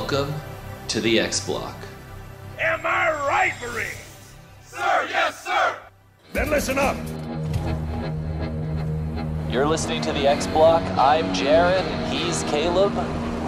Welcome to the X Block. Am I right, Marines? Sir, yes, sir! Then listen up. You're listening to the X Block. I'm Jaren, and he's Caleb.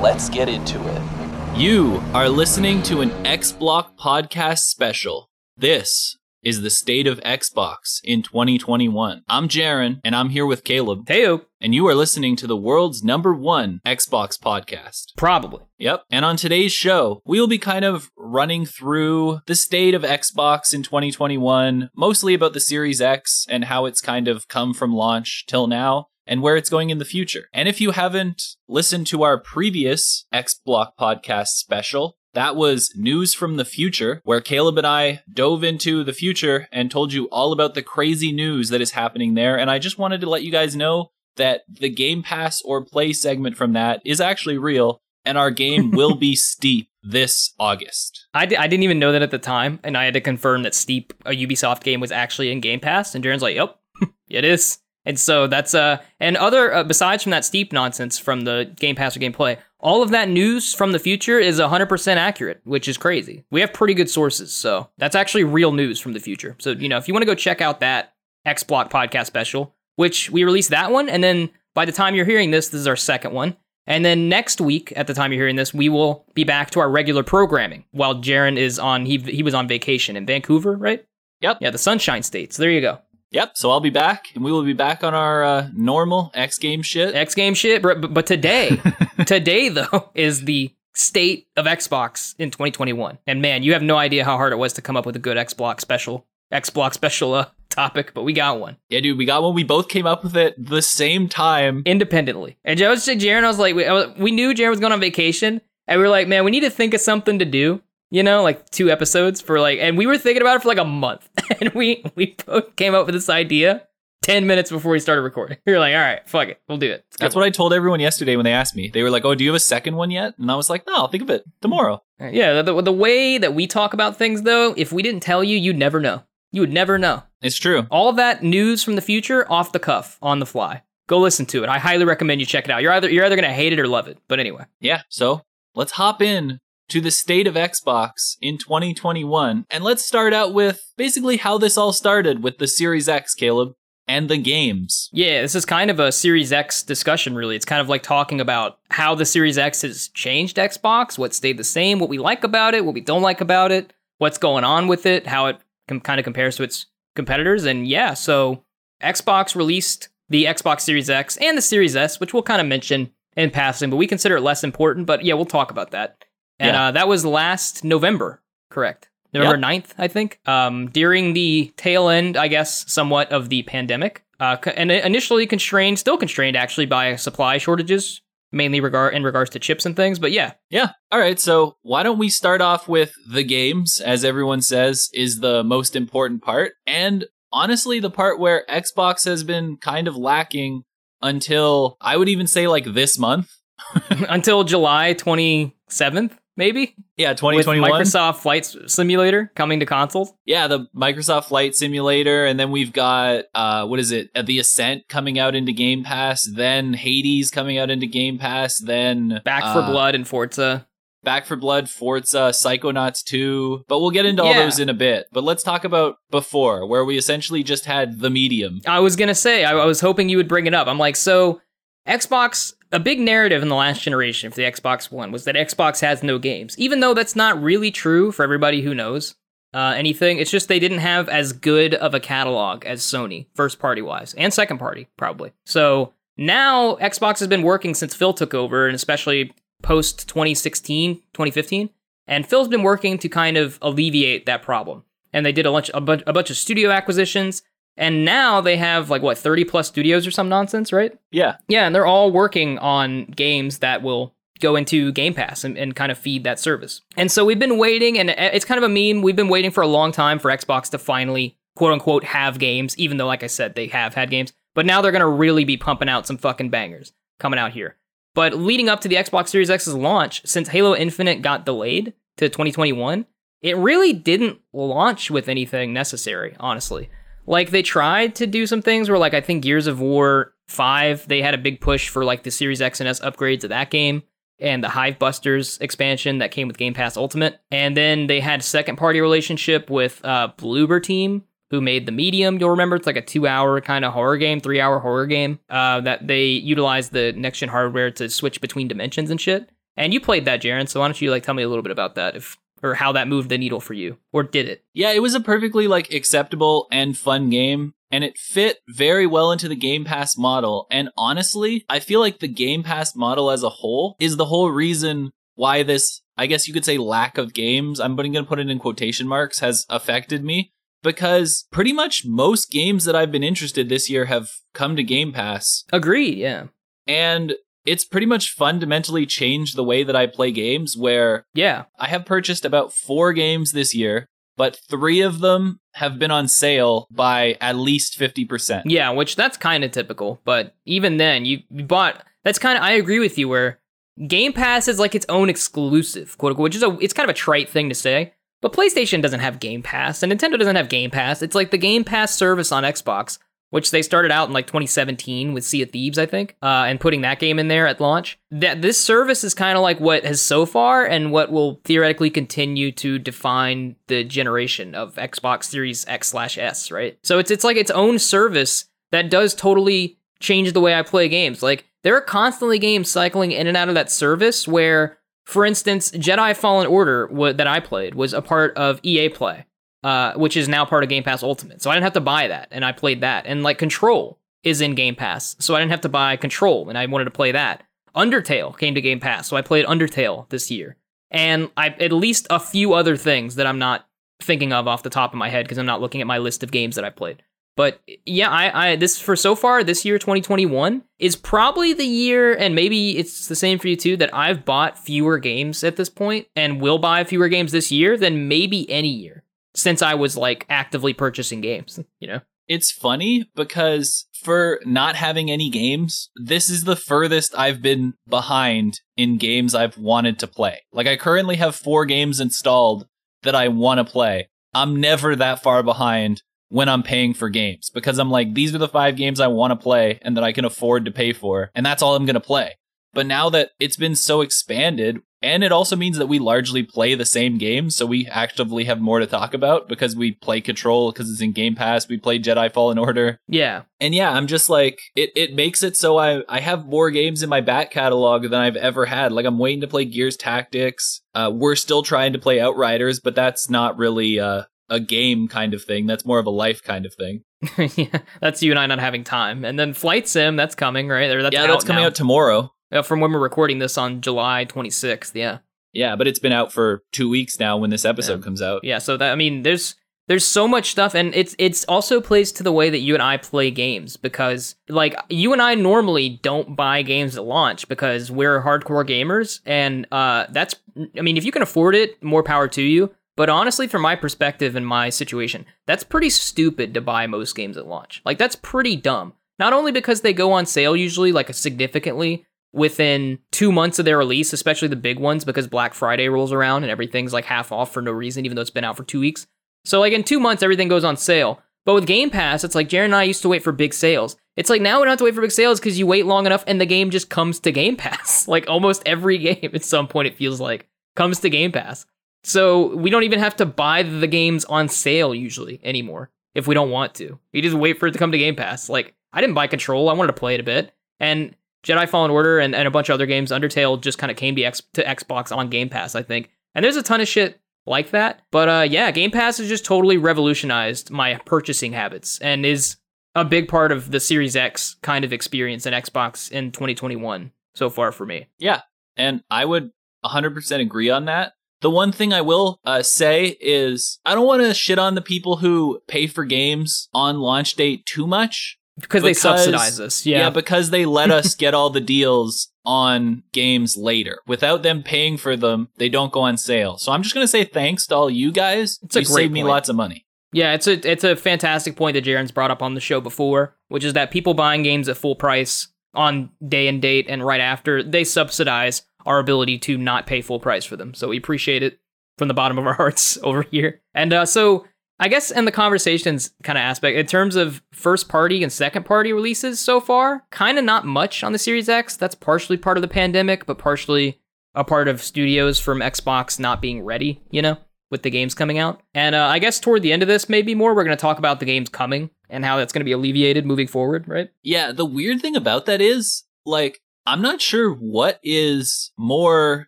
Let's get into it. You are listening to an X Block podcast special. This is the state of Xbox in 2021. I'm Jaren, and I'm here with Caleb. Heyo. And you are listening to the world's number one Xbox podcast. Probably. Yep. And on today's show, we will be kind of running through the state of Xbox in 2021, mostly about the Series X and how it's kind of come from launch till now and where it's going in the future. And if you haven't listened to our previous X Block podcast special, that was News from the Future, where Caleb and I dove into the future and told you all about the crazy news that is happening there. And I just wanted to let you guys know that the Game Pass or Play segment from that is actually real, and our game will be Steep this August. I d- I didn't even know that at the time, and I had to confirm that Steep, a Ubisoft game, was actually in Game Pass. And Jaren's like, "Yep, it is." And so that's uh, and other uh, besides from that Steep nonsense from the Game Pass or Gameplay, all of that news from the future is 100% accurate, which is crazy. We have pretty good sources, so that's actually real news from the future. So, you know, if you want to go check out that X Block podcast special, which we released that one, and then by the time you're hearing this, this is our second one. And then next week, at the time you're hearing this, we will be back to our regular programming while Jaren is on, he, he was on vacation in Vancouver, right? Yep. Yeah, the Sunshine State. So there you go. Yep. So I'll be back, and we will be back on our uh, normal X game shit. X game shit. But, but today, today though, is the state of Xbox in 2021. And man, you have no idea how hard it was to come up with a good X Block special, X Block special uh, topic, but we got one Yeah, dude, we got one. We both came up with it the same time. independently. And I was Jaren, I was like, we, I was- we knew Jaren was going on vacation, and we were like, man, we need to think of something to do. You know, like two episodes for like, and we were thinking about it for like a month, and we we both came up with this idea ten minutes before we started recording. We were like, all right, fuck it, we'll do it. That's what I told everyone yesterday when they asked me. They were like, "Oh, do you have a second one yet?" And I was like, "No, I'll think of it tomorrow." Yeah, the, the way that we talk about things, though, if we didn't tell you, you'd never know. You would never know. It's true. All that news from the future, off the cuff, on the fly. Go listen to it. I highly recommend you check it out. You're either you're either gonna hate it or love it. But anyway, Yeah. So let's hop in to the state of Xbox in 2021, and let's start out with basically how this all started with the Series X, Caleb, and the games. yeah, this is kind of a Series X discussion. Really, it's kind of like talking about how the Series X has changed Xbox, what stayed the same, what we like about it, what we don't like about it, what's going on with it, how it com- kind of compares to its competitors, and yeah, so Xbox released the Xbox Series X and the Series S, which we'll kind of mention in passing, but we consider it less important. But yeah, we'll talk about that. And Yeah. uh, that was last November, correct? November 9th, I think. Um, during the tail end, I guess, somewhat of the pandemic, uh, and initially constrained, still constrained actually by supply shortages, mainly regard in regards to chips and things. But yeah, Yeah. All right. So why don't we start off with the games, as everyone says is the most important part, and honestly, the part where Xbox has been kind of lacking until I would even say like this month. until July 27th, maybe. Yeah, With 2021. Microsoft Flight Simulator coming to consoles. Yeah, the Microsoft Flight Simulator, and then we've got uh, what is it? Uh, the Ascent coming out into Game Pass, then Hades coming out into Game Pass, then Back for uh, Blood and Forza. Back 4 Blood, Forza, Psychonauts 2. But we'll get into all Yeah. those in a bit. But let's talk about before, where we essentially just had the medium. I was gonna say, I, I was hoping you would bring it up. I'm like, so Xbox, a big narrative in the last generation for the Xbox One was that Xbox has no games, even though that's not really true for everybody who knows uh, anything. It's just they didn't have as good of a catalog as Sony, first party wise, and second party probably. So now Xbox has been working since Phil took over, and especially post 2016, 2015. And Phil's been working to kind of alleviate that problem. And they did a bunch, a bunch, a bunch of studio acquisitions. And now they have like what 30 plus studios or some nonsense, right? Yeah. Yeah, and they're all working on games that will go into Game Pass and, and kind of feed that service. And so we've been waiting, and eh, it's kind of a meme. We've been waiting for a long time for Xbox to finally, quote unquote, have games, even though, like I said, they have had games. But now they're going to really be pumping out some fucking bangers coming out here. But leading up to the Xbox Series X's launch, since Halo Infinite got delayed to 2021, it really didn't launch with anything necessary, honestly. Like they tried to do some things where like I think Gears of War 5, they had a big push for like the Series X and S upgrades of that game. and the Hive Busters expansion that came with Game Pass Ultimate. And then they had second party relationship with uh, Bloober Team, who made The Medium. You'll remember it's like a two hour kind of horror game, three hour horror game uh, that they utilized the next gen hardware to switch between dimensions and shit. And you played that, Jaren. So why don't you like tell me a little bit about that, if or how that moved the needle for you, or did it? Yeah, it was a perfectly like acceptable and fun game and it fit very well into the Game Pass model. And honestly, I feel like the Game Pass model as a whole is the whole reason why this, I guess you could say, lack of games, I'm going to put it in quotation marks, has affected me. Because pretty much most games that I've been interested this year have come to Game Pass. Agreed, yeah. And it's pretty much fundamentally changed the way that I play games where yeah, I have purchased about 4 games this year, but 3 of them have been on sale by at least 50%. Yeah, which that's kind of typical, but even then you, you bought that's kind of I agree with you where Game Pass is like its own exclusive, quote unquote, which is a it's kind of a trite thing to say. But PlayStation doesn't have Game Pass, and Nintendo doesn't have Game Pass. It's like the Game Pass service on Xbox, which they started out in like 2017 with Sea of Thieves, I think, uh, and putting that game in there at launch. That this service is kind of like what has so far and what will theoretically continue to define the generation of Xbox Series X slash S, right? So it's it's like its own service that does totally change the way I play games. Like there are constantly games cycling in and out of that service where for instance, Jedi Fallen Order w- that I played was a part of EA Play, uh, which is now part of Game Pass Ultimate. So I didn't have to buy that, and I played that. And like Control is in Game Pass, so I didn't have to buy Control, and I wanted to play that. Undertale came to Game Pass, so I played Undertale this year, and I at least a few other things that I'm not thinking of off the top of my head because I'm not looking at my list of games that I played. But yeah, I, I this for so far this year 2021 is probably the year, and maybe it's the same for you too, that I've bought fewer games at this point and will buy fewer games this year than maybe any year since I was like actively purchasing games. You know, it's funny because for not having any games, this is the furthest I've been behind in games I've wanted to play. Like I currently have four games installed that I want to play. I'm never that far behind when I'm paying for games because I'm like, these are the five games I want to play and that I can afford to pay for, and that's all I'm going to play. But now that it's been so expanded, and it also means that we largely play the same games, so we actively have more to talk about because we play Control because it's in Game Pass. We play Jedi Fallen Order. Yeah. And yeah, I'm just like it it makes it so I I have more games in my back catalog than I've ever had. Like I'm waiting to play Gears Tactics. Uh, we're still trying to play Outriders, but that's not really uh a game kind of thing. That's more of a life kind of thing. yeah, that's you and I not having time. And then Flight Sim, that's coming, right? Or that's yeah, that's coming now. out tomorrow. Uh, from when we're recording this on July 26th. Yeah. Yeah, but it's been out for two weeks now when this episode yeah. comes out. Yeah, so that I mean, there's there's so much stuff, and it's it's also plays to the way that you and I play games because like you and I normally don't buy games at launch because we're hardcore gamers, and uh, that's I mean, if you can afford it, more power to you. But honestly, from my perspective and my situation, that's pretty stupid to buy most games at launch. Like, that's pretty dumb. Not only because they go on sale usually, like significantly within two months of their release, especially the big ones, because Black Friday rolls around and everything's like half off for no reason, even though it's been out for two weeks. So, like, in two months, everything goes on sale. But with Game Pass, it's like Jaren and I used to wait for big sales. It's like now we don't have to wait for big sales because you wait long enough and the game just comes to Game Pass. like almost every game at some point, it feels like comes to Game Pass. So we don't even have to buy the games on sale usually anymore if we don't want to. We just wait for it to come to Game Pass. Like I didn't buy Control, I wanted to play it a bit, and Jedi Fallen Order and, and a bunch of other games, Undertale just kind of came to, X, to Xbox on Game Pass, I think. And there's a ton of shit like that. But uh, yeah, Game Pass has just totally revolutionized my purchasing habits and is a big part of the Series X kind of experience in Xbox in 2021 so far for me. Yeah, and I would 100% agree on that. The one thing I will uh, say is I don't want to shit on the people who pay for games on launch date too much. Because, they subsidize us. Yeah. Yeah, because they let us get all the deals on games later. Without them paying for them, they don't go on sale. So I'm just going to say thanks to all you guys. It's a you great saved me lots of money. Yeah, it's a it's a fantastic point that Jaren's brought up on the show before, which is that people buying games at full price on day and date and right after, they subsidize our ability to not pay full price for them. So we appreciate it from the bottom of our hearts over here. And uh, so I guess in the conversations kind of aspect, in terms of first party and second party releases so far, kind of not much on the Series X. That's partially part of the pandemic, but partially a part of studios from Xbox not being ready, you know, with the games coming out. And uh, I guess toward the end of this, maybe more, we're going to talk about the games coming and how that's going to be alleviated moving forward, right? Yeah, the weird thing about that is, like, I'm not sure what is more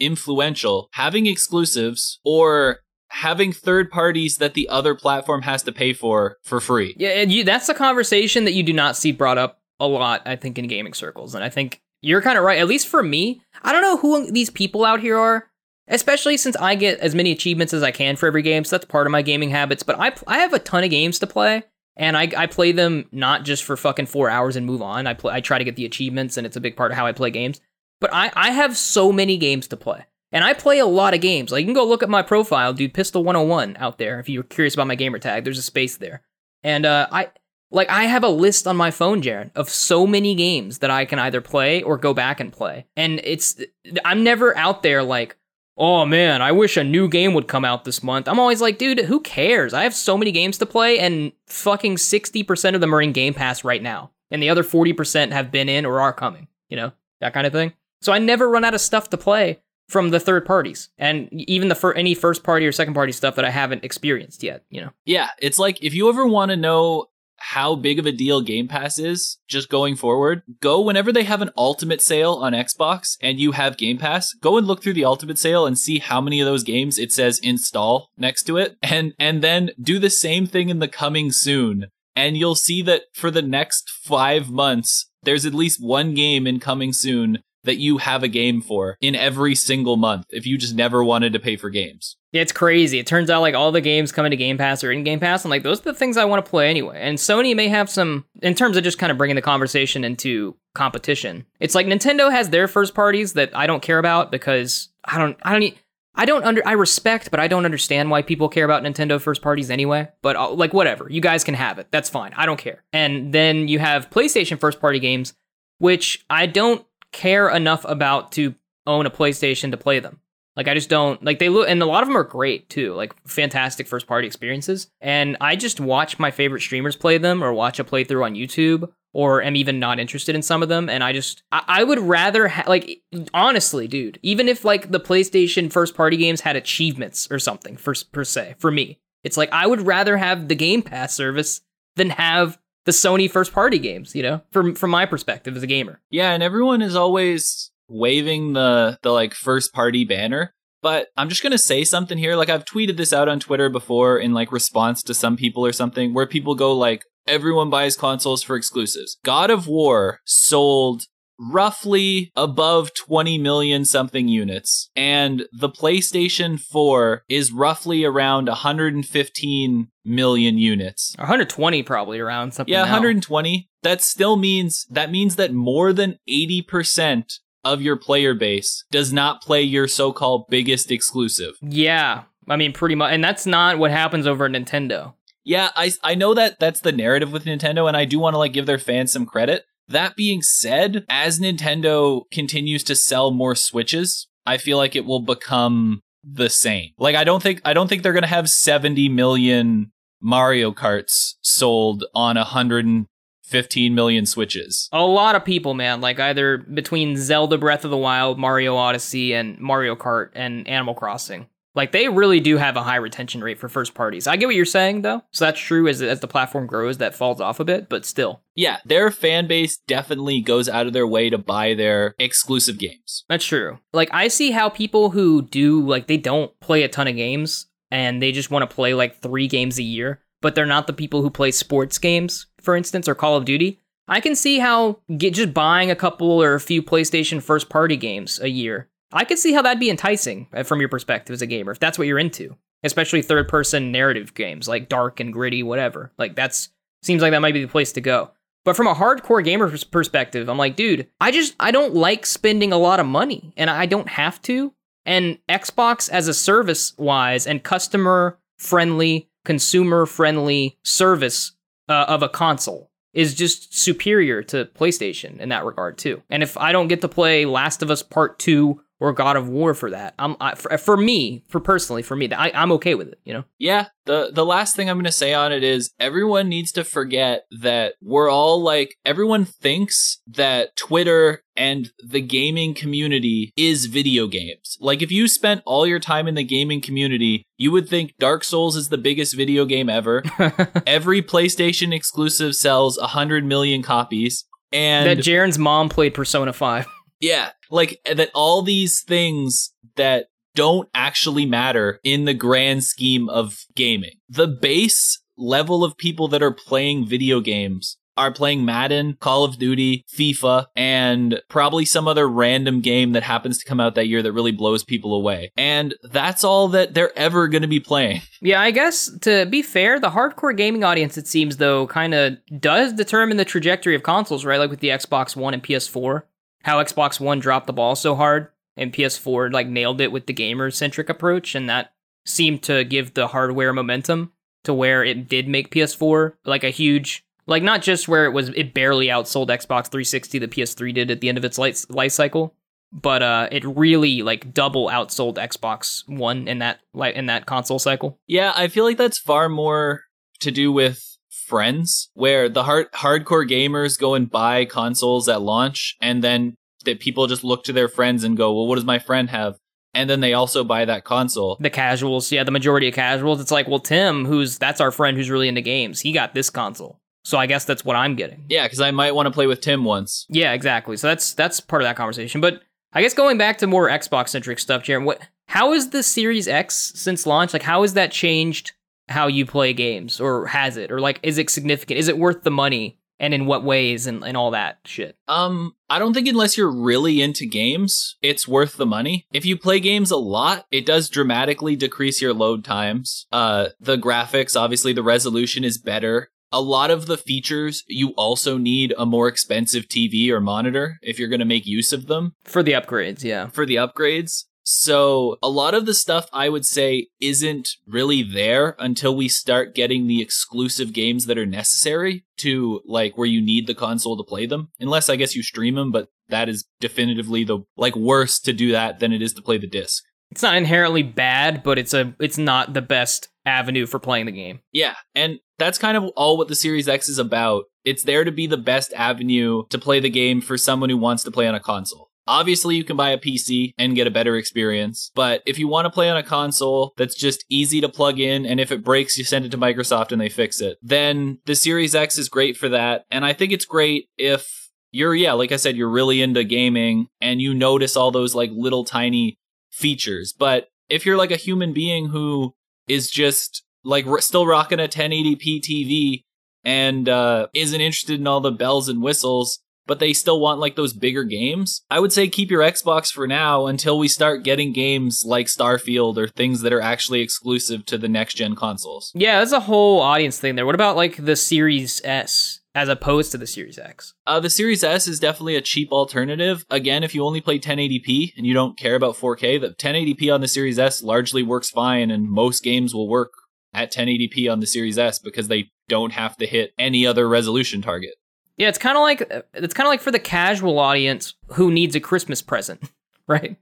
influential having exclusives or having third parties that the other platform has to pay for for free. Yeah, and you, that's a conversation that you do not see brought up a lot, I think, in gaming circles. And I think you're kind of right. At least for me, I don't know who these people out here are, especially since I get as many achievements as I can for every game. So that's part of my gaming habits. But I, I have a ton of games to play. And I, I play them not just for fucking four hours and move on. I play, I try to get the achievements, and it's a big part of how I play games. But I, I have so many games to play. And I play a lot of games. Like you can go look at my profile, dude, Pistol 101 out there. If you're curious about my gamer tag, there's a space there. And uh, I like I have a list on my phone, Jaren, of so many games that I can either play or go back and play. And it's I'm never out there like, oh man, I wish a new game would come out this month. I'm always like, dude, who cares? I have so many games to play, and fucking 60% of them are in Game Pass right now. And the other 40% have been in or are coming, you know, that kind of thing. So I never run out of stuff to play from the third parties and even the for any first party or second party stuff that I haven't experienced yet, you know. Yeah, it's like if you ever want to know how big of a deal Game Pass is just going forward, go whenever they have an ultimate sale on Xbox and you have Game Pass, go and look through the ultimate sale and see how many of those games it says install next to it and and then do the same thing in the coming soon and you'll see that for the next 5 months there's at least one game in coming soon that you have a game for in every single month if you just never wanted to pay for games. It's crazy. It turns out like all the games coming to Game Pass or in Game Pass. I'm like, those are the things I want to play anyway. And Sony may have some in terms of just kind of bringing the conversation into competition. It's like Nintendo has their first parties that I don't care about because I don't I don't I don't under I respect, but I don't understand why people care about Nintendo first parties anyway. But uh, like whatever, you guys can have it. That's fine. I don't care. And then you have PlayStation first party games, which I don't care enough about to own a PlayStation to play them. Like I just don't like they look and a lot of them are great too, like fantastic first party experiences. And I just watch my favorite streamers play them or watch a playthrough on YouTube or am even not interested in some of them and I just I, I would rather ha- like honestly, dude, even if like the PlayStation first party games had achievements or something for per se for me. It's like I would rather have the Game Pass service than have the Sony first party games, you know, from from my perspective as a gamer. Yeah, and everyone is always waving the the like first party banner. But I'm just gonna say something here. Like I've tweeted this out on Twitter before in like response to some people or something, where people go like, everyone buys consoles for exclusives. God of War sold roughly above 20 million something units. And the PlayStation 4 is roughly around 115 million units. 120 probably around something yeah now. 120 that still means that means that more than 80% of your player base does not play your so-called biggest exclusive. Yeah i mean pretty much and that's not what happens over at nintendo. Yeah i i know that that's the narrative with nintendo and i do want to like give their fans some credit that being said, as Nintendo continues to sell more Switches, I feel like it will become the same. Like I don't think I don't think they're going to have 70 million Mario Karts sold on 115 million Switches. A lot of people, man, like either between Zelda Breath of the Wild, Mario Odyssey and Mario Kart and Animal Crossing. Like they really do have a high retention rate for first parties. I get what you're saying though. So that's true as as the platform grows that falls off a bit, but still. Yeah, their fan base definitely goes out of their way to buy their exclusive games. That's true. Like I see how people who do like they don't play a ton of games and they just want to play like 3 games a year, but they're not the people who play sports games, for instance, or Call of Duty. I can see how get, just buying a couple or a few PlayStation first party games a year I could see how that'd be enticing uh, from your perspective as a gamer, if that's what you're into. Especially third person narrative games, like dark and gritty, whatever. Like that's seems like that might be the place to go. But from a hardcore gamer perspective, I'm like, dude, I just I don't like spending a lot of money, and I don't have to. And Xbox as a service wise and customer friendly, consumer friendly service uh, of a console is just superior to PlayStation in that regard too. And if I don't get to play Last of Us Part 2 or God of War for that. I'm I, for, for me, for personally, for me, I, I'm okay with it. You know. Yeah, the the last thing I'm going to say on it is everyone needs to forget that we're all like everyone thinks that Twitter and the gaming community is video games. Like if you spent all your time in the gaming community, you would think Dark Souls is the biggest video game ever. Every PlayStation exclusive sells 100 million copies and that Jaren's mom played Persona 5. Yeah, like that all these things that don't actually matter in the grand scheme of gaming. The base level of people that are playing video games are playing Madden, Call of Duty, FIFA, and probably some other random game that happens to come out that year that really blows people away. And that's all that they're ever going to be playing. Yeah, I guess to be fair, the hardcore gaming audience, it seems, though, kind of does determine the trajectory of consoles, right? Like with the Xbox One and PS4 how Xbox One dropped the ball so hard and PS4 like nailed it with the gamer centric approach, and that seemed to give the hardware momentum to where it did make PS4 like a huge like not just where it was it barely outsold Xbox 360 the PS3 did at the end of its life, life cycle, but uh it really like double outsold Xbox One in that like in that console cycle. Yeah, I feel like that's far more to do with friends where the hard hardcore gamers go and buy consoles at launch and then that people just look to their friends and go, "Well, what does my friend have?" And then they also buy that console. The casuals, yeah, the majority of casuals, it's like, "Well, Tim, who's that's our friend who's really into games. He got this console." So I guess that's what I'm getting. Yeah, cuz I might want to play with Tim once. Yeah, exactly. So that's that's part of that conversation. But I guess going back to more Xbox centric stuff, Jaren, what how is the Series X since launch? Like how has that changed how you play games or has it or like is it significant is it worth the money and in what ways and, and all that shit um i don't think unless you're really into games it's worth the money if you play games a lot it does dramatically decrease your load times uh the graphics obviously the resolution is better a lot of the features you also need a more expensive TV or monitor if you're going to make use of them. For the upgrades, yeah. For the upgrades. So a lot of the stuff I would say isn't really there until we start getting the exclusive games that are necessary to like where you need the console to play them. Unless I guess you stream them, but that is definitively the like worse to do that than it is to play the disc. It's not inherently bad, but it's a it's not the best avenue for playing the game. Yeah, and that's kind of all what the Series X is about. It's there to be the best avenue to play the game for someone who wants to play on a console. Obviously, you can buy a PC and get a better experience, but if you want to play on a console that's just easy to plug in, and if it breaks, you send it to Microsoft and they fix it, then the Series X is great for that. And I think it's great if you're, yeah, like I said, you're really into gaming and you notice all those like little tiny features. But if you're like a human being who is just like still rocking a 1080p TV and uh, isn't interested in all the bells and whistles, but they still want like those bigger games, I would say keep your Xbox for now until we start getting games like Starfield or things that are actually exclusive to the next gen consoles. Yeah, that's a whole audience thing there. What about like the Series S? As opposed to the Series X, uh, the Series S is definitely a cheap alternative. Again, if you only play 1080p and you don't care about 4K, the 1080p on the Series S largely works fine, and most games will work at 1080p on the Series S because they don't have to hit any other resolution target. Yeah, it's kind of like it's kind of like for the casual audience who needs a Christmas present, right?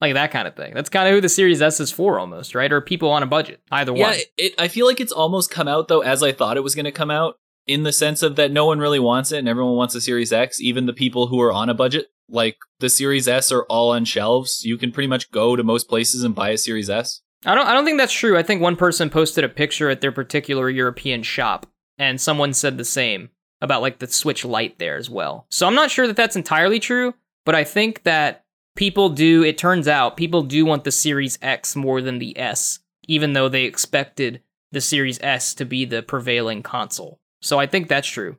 like that kind of thing. That's kind of who the Series S is for, almost, right? Or people on a budget, either yeah, one. Yeah, it, I feel like it's almost come out though as I thought it was going to come out, in the sense of that no one really wants it and everyone wants a Series X, even the people who are on a budget. Like the Series S are all on shelves. You can pretty much go to most places and buy a Series S. I don't. I don't think that's true. I think one person posted a picture at their particular European shop, and someone said the same about like the Switch Lite there as well. So I'm not sure that that's entirely true, but I think that people do, it turns out, people do want the Series X more than the S, even though they expected the Series S to be the prevailing console. So I think that's true.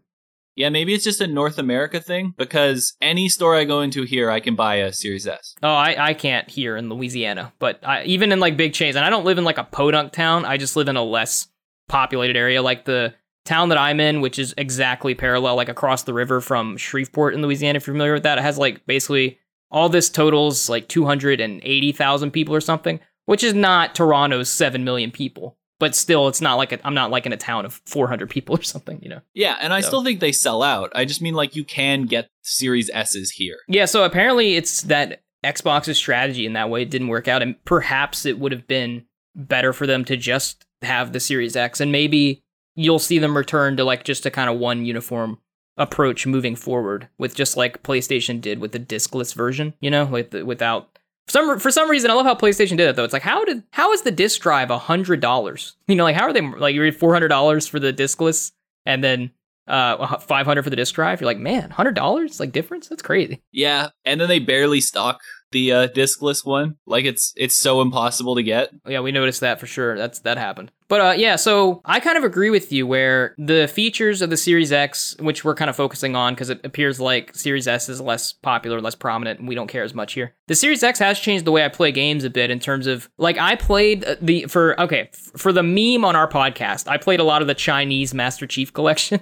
Yeah, maybe it's just a North America thing because any store I go into here, I can buy a Series S. Oh, I, I can't here in Louisiana, but I, even in like big chains, and I don't live in like a podunk town. I just live in a less populated area, like the town that I'm in, which is exactly parallel, like across the river from Shreveport in Louisiana. If you're familiar with that, it has like basically all this totals like 280,000 people or something, which is not Toronto's 7 million people. But still, it's not like i am not like in a town of 400 people or something, you know. Yeah, and I so. still think they sell out. I just mean like you can get Series S's here. Yeah, so apparently it's that Xbox's strategy in that way it didn't work out, and perhaps it would have been better for them to just have the Series X, and maybe you'll see them return to like just a kind of one uniform approach moving forward with just like PlayStation did with the discless version, you know, with without some for some reason I love how PlayStation did it though. It's like how did how is the disc drive a hundred dollars? You know, like how are they like you're four hundred dollars for the discless and then uh 500 for the disc drive you're like man $100 like difference that's crazy Yeah, and then they barely stock the uh, discless one. Like it's it's so impossible to get. yeah we noticed that for sure that's that happened but uh yeah so i kind of agree with you where the features of the series x which we're kind of focusing on because it appears like series s is less popular less prominent and we don't care as much here the series x has changed the way i play games a bit in terms of like i played uh, the for okay for the meme on our podcast i played a lot of the chinese master chief collection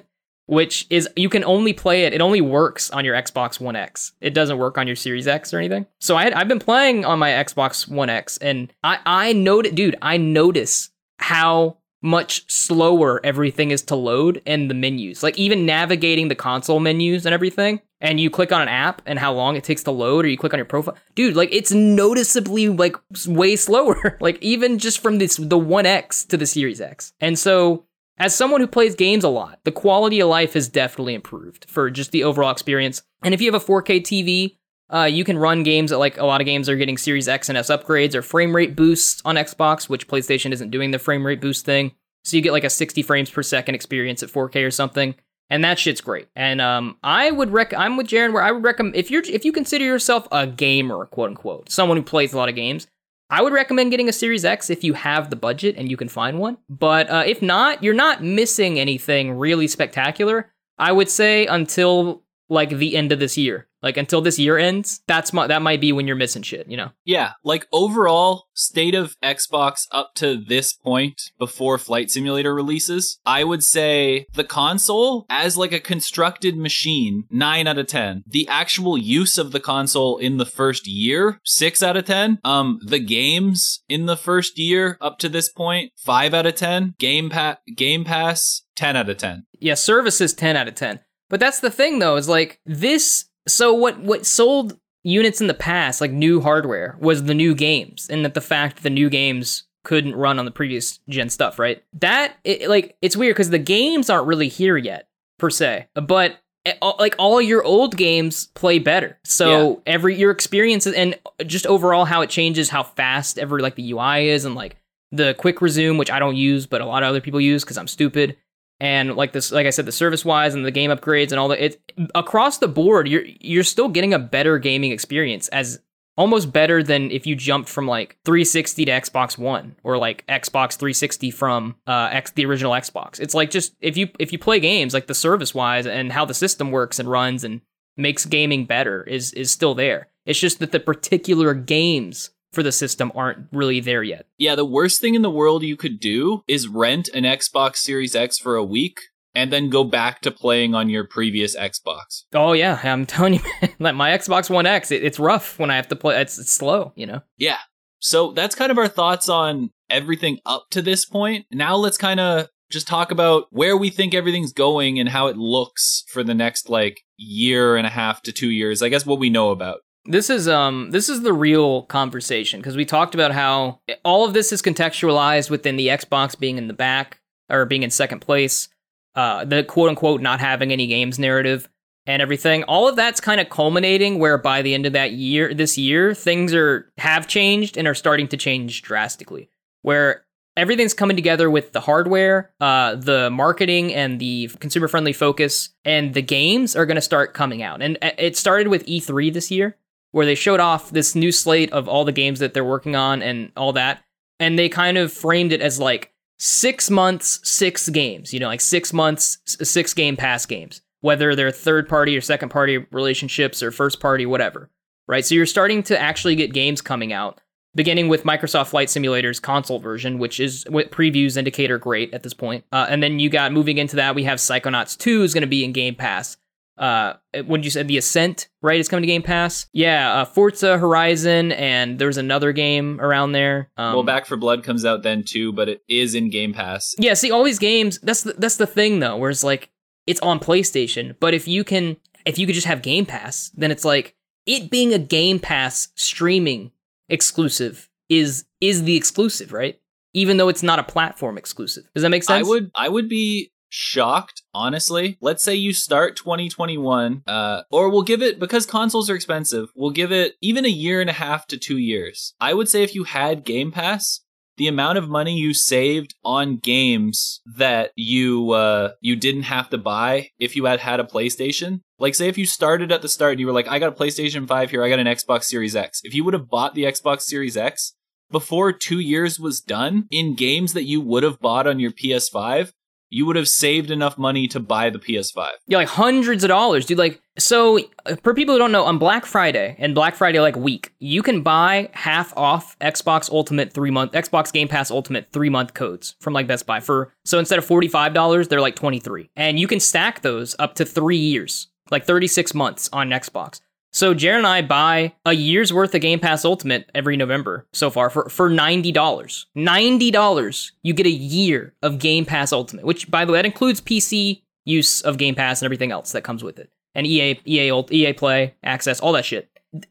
which is you can only play it. It only works on your Xbox One X. It doesn't work on your Series X or anything. So I, I've been playing on my Xbox One X, and I I notice, dude, I notice how much slower everything is to load and the menus. Like even navigating the console menus and everything. And you click on an app and how long it takes to load, or you click on your profile, dude. Like it's noticeably like way slower. like even just from this the One X to the Series X. And so as someone who plays games a lot, the quality of life has definitely improved for just the overall experience. And if you have a 4K TV, uh, you can run games that like a lot of games are getting Series X and S upgrades or frame rate boosts on Xbox, which PlayStation isn't doing the frame rate boost thing. So you get like a 60 frames per second experience at 4K or something, and that shit's great. And um, I would rec I'm with Jaren where I would recommend if you're if you consider yourself a gamer, quote unquote, someone who plays a lot of games, I would recommend getting a Series X if you have the budget and you can find one. But uh, if not, you're not missing anything really spectacular. I would say until like the end of this year, like until this year ends, that's my, that might be when you're missing shit. You know? Yeah, like overall state of Xbox up to this point before Flight Simulator releases, I would say the console as like a constructed machine, 9 out of 10. The actual use of the console in the first year, 6 out of 10. Um the games in the first year up to this point, 5 out of 10. Game pa- Game Pass, 10 out of 10. Yeah, services 10 out of 10. But that's the thing though, is like this so what what sold units in the past, like new hardware, was the new games, and that the fact that the new games couldn't run on the previous gen stuff, right? That it, like it's weird because the games aren't really here yet per se, but eh, like all your old games play better. So every your experiences and just overall how it changes, how fast every like the UI is, and like the quick resume, which I don't use, but a lot of other people use because I'm stupid and like this like i said the service wise and the game upgrades and all that it across the board you're you're still getting a better gaming experience as almost better than if you jumped from like 360 to xbox one or like xbox 360 from uh x the original xbox. It's like just if you if you play games like the service wise and how the system works and runs and makes gaming better is is still there. It's just that the particular games for the system aren't really there yet Yeah, the worst thing in the world you could do is rent an Xbox Series X for a week and then go back to playing on your previous Xbox. Oh yeah, I'm telling you, man, like my Xbox One X, it, it's rough when I have to play. It's, it's slow, you know. Yeah. So that's kind of our thoughts on everything up to this point. Now let's kind of just talk about where we think everything's going and how it looks for the next like year and a half to 2 years. I guess what we know about. This is um this is the real conversation because we talked about how all of this is contextualized within the Xbox being in the back or being in second place, uh, the quote unquote not having any games narrative and everything. All of that's kind of culminating where by the end of that year, this year, things are have changed and are starting to change drastically. Where everything's coming together with the hardware, uh, the marketing, and the consumer friendly focus, and the games are going to start coming out. And uh, it started with E3 this year, where they showed off this new slate of all the games that they're working on and all that. And they kind of framed it as like six months, six games, you know, like six months, six game pass games, whether they're third party or second party relationships or first party, whatever. Right. So you're starting to actually get games coming out beginning with Microsoft Flight Simulator's console version, which is what previews indicate are great at this point. Uh, and then you got moving into that, we have Psychonauts 2 is going to be in Game Pass. Uh, when you said the Ascent, right? It's coming to Game Pass. Yeah, uh, Forza Horizon, and there's another game around there. Um, well, Back 4 Blood comes out then too, but it is in Game Pass. yeah, see, all these games. That's the, that's the thing though, where it's like it's on PlayStation, but if you can, if you could just have Game Pass, then it's like it being a Game Pass streaming exclusive is is the exclusive, right? Even though it's not a platform exclusive. Does that make sense? I would I would be shocked honestly. Let's say you start 2021 uh or we'll give it because consoles are expensive we'll give it even a year and a half to 2 years. I would say if you had game pass the amount of money you saved on games that you uh you didn't have to buy if you had had a PlayStation. Like say if you started at the start and you were like I got a PlayStation 5 here I got an Xbox Series X. If you would have bought the Xbox Series X before 2 years was done in games that you would have bought on your PS5 you would have saved enough money to buy the PS5. Yeah, like hundreds of dollars, dude. Like, so uh, for people who don't know, on Black Friday and Black Friday like week, you can buy half off Xbox Ultimate three month, Xbox Game Pass Ultimate three month codes from like Best Buy for. So instead of forty five dollars, they're like twenty three, and you can stack those up to three years, like thirty six months on Xbox. So Jaren and I buy a year's worth of Game Pass Ultimate every November so far for, for $90. $90, you get a year of Game Pass Ultimate, which by the way, that includes PC use of Game Pass and everything else that comes with it. And EA EA EA Play, access, all that shit.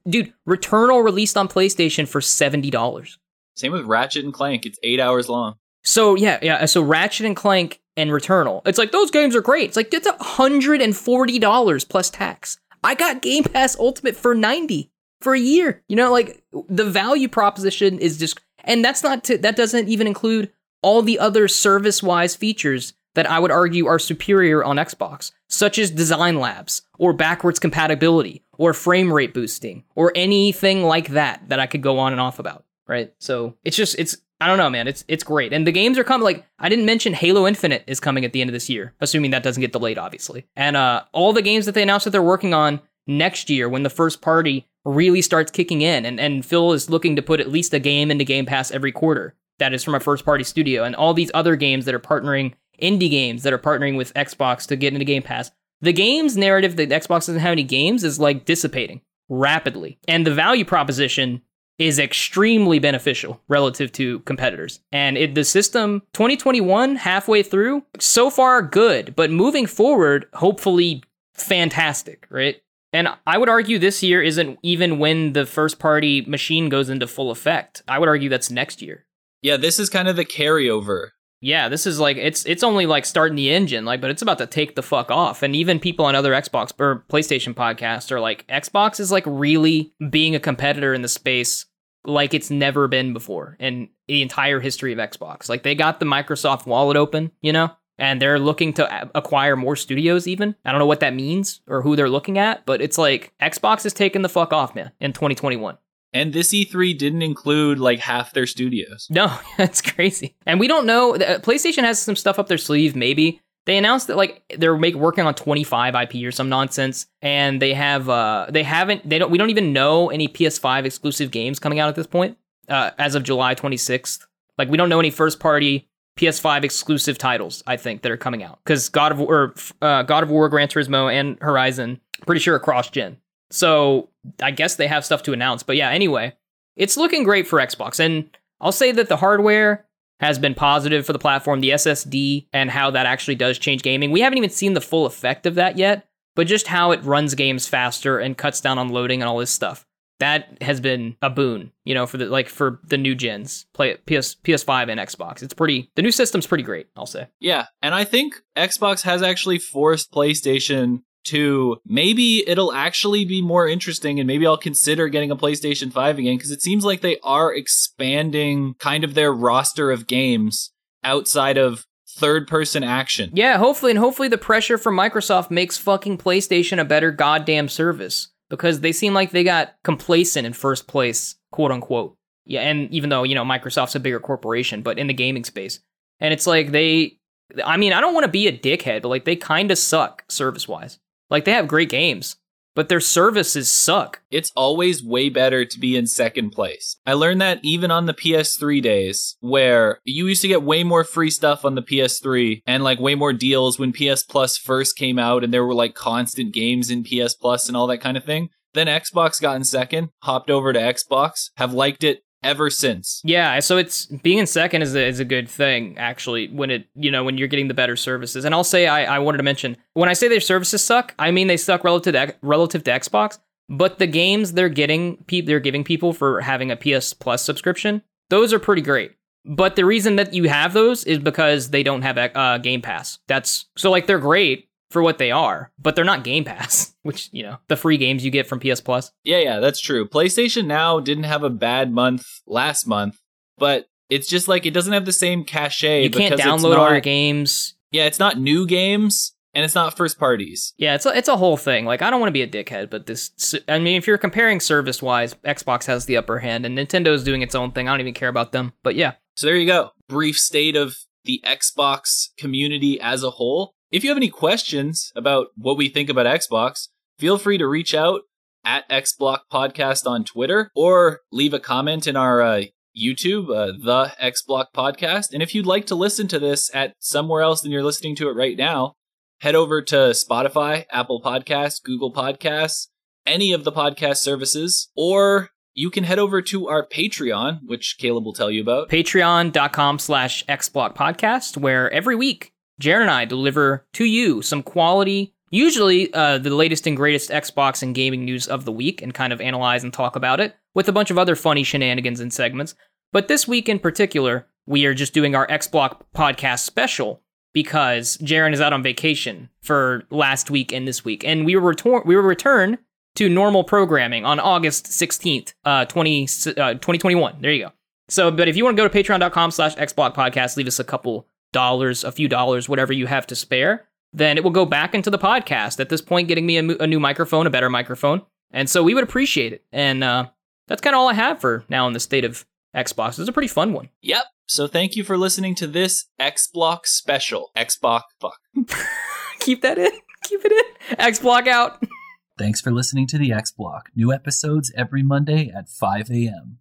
Dude, Returnal released on PlayStation for $70. Same with Ratchet and Clank, it's 8 hours long. So yeah, yeah, uh, so Ratchet and Clank and Returnal. It's like those games are great. It's like it's $140 plus tax. I got Game Pass Ultimate for 90 for a year. You know, like the value proposition is just and that's not to, that doesn't even include all the other service-wise features that I would argue are superior on Xbox, such as design labs or backwards compatibility or frame rate boosting or anything like that that I could go on and off about, right? So, it's just it's I don't know, man. It's it's great. And the games are coming like I didn't mention Halo Infinite is coming at the end of this year, assuming that doesn't get delayed obviously. And uh all the games that they announced that they're working on next year when the first party really starts kicking in and and Phil is looking to put at least a game into Game Pass every quarter. That is from a first party studio and all these other games that are partnering indie games that are partnering with Xbox to get into Game Pass. The games narrative that Xbox doesn't have any games is like dissipating rapidly. And the value proposition is extremely beneficial relative to competitors. And it, the system 2021 halfway through so far good, but moving forward hopefully fantastic, right? And I would argue this year isn't even when the first party machine goes into full effect. I would argue that's next year. Yeah, this is kind of the carryover. Yeah, this is like it's it's only like starting the engine, like, but it's about to take the fuck off. And even people on other Xbox or PlayStation podcasts are like, Xbox is like really being a competitor in the space like it's never been before in the entire history of Xbox. Like they got the Microsoft wallet open, you know, and they're looking to acquire more studios even. I don't know what that means or who they're looking at, but it's like Xbox is taking the fuck off, man, in 2021. And this E3 didn't include like half their studios. No, that's crazy. And we don't know. Uh, PlayStation has some stuff up their sleeve, maybe. They announced that like they're make, working on 25 IP or some nonsense, and they have uh they haven't they don't we don't even know any PS5 exclusive games coming out at this point uh, as of July 26th. Like we don't know any first party PS5 exclusive titles. I think that are coming out because God of War, uh, God of War, Gran Turismo, and Horizon pretty sure across gen. So I guess they have stuff to announce. But yeah, anyway, it's looking great for Xbox, and I'll say that the hardware has been positive for the platform, the SSD, and how that actually does change gaming. We haven't even seen the full effect of that yet, but just how it runs games faster and cuts down on loading and all this stuff. That has been a boon, you know, for the like for the new gens, play PS PS5 and Xbox. It's pretty the new system's pretty great, I'll say. Yeah, and I think Xbox has actually forced PlayStation to maybe it'll actually be more interesting and maybe I'll consider getting a PlayStation 5 again because it seems like they are expanding kind of their roster of games outside of third person action. Yeah, hopefully and hopefully the pressure from Microsoft makes fucking PlayStation a better goddamn service because they seem like they got complacent in first place, quote unquote. Yeah, and even though, you know, Microsoft's a bigger corporation, but in the gaming space. And it's like they I mean, I don't want to be a dickhead, but like they kind of suck service-wise. Like they have great games, but their services suck. It's always way better to be in second place. I learned that even on the PS3 days, where you used to get way more free stuff on the PS3 and like way more deals when PS Plus first came out and there were like constant games in PS Plus and all that kind of thing. Then Xbox got in second, hopped over to Xbox, have liked it ever since. Yeah, so it's being in second is a, is a good thing actually when it you know when you're getting the better services. And I'll say I, I wanted to mention when I say their services suck, I mean they suck relative to relative to Xbox. but the games they're getting pe- they're giving people for having a PS Plus subscription, those are pretty great. But the reason that you have those is because they don't have a uh, Game Pass. That's so like they're great for what they are, but they're not Game Pass, which you know the free games you get from PS Plus. Yeah, yeah, that's true. PlayStation Now didn't have a bad month last month, but it's just like it doesn't have the same cachet. You can't download all not- your games. Yeah, it's not new games and it's not first parties. Yeah, it's a, it's a whole thing. Like I don't want to be a dickhead, but this I mean if you're comparing service wise, Xbox has the upper hand and Nintendo's doing its own thing. I don't even care about them. But yeah. So there you go. Brief state of the Xbox community as a whole. If you have any questions about what we think about Xbox, feel free to reach out at XBlock Podcast on Twitter or leave a comment in our uh, YouTube, uh, the XBlock Podcast. And if you'd like to listen to this at somewhere else than you're listening to it right now, head over to Spotify, Apple Podcasts, Google Podcasts, any of the podcast services, or you can head over to our Patreon, which Caleb will tell you about. Patreon.com slash XBlock Podcast, where every week Jaren and I deliver to you some quality, usually uh, the latest and greatest Xbox and gaming news of the week, and kind of analyze and talk about it with a bunch of other funny shenanigans and segments. But this week in particular, we are just doing our XBlock podcast special because Jaren is out on vacation for last week and this week, and we will return. We will return to normal programming on August 16th, uh, 20, uh, 2021. There you go. So, but if you want to go to patreon.com slash xblock podcast, leave us a couple dollars, a few dollars, whatever you have to spare, then it will go back into the podcast. At this point, getting me a, mo- a new microphone, a better microphone. And so we would appreciate it. And uh, that's kind of all I have for now in the state of Xbox. It's a pretty fun one. Yep. So thank you for listening to this X Block special. X Block fuck. Keep that in. Keep it in. Xblock out. Thanks for listening to the X Block. New episodes every Monday at 5 a.m.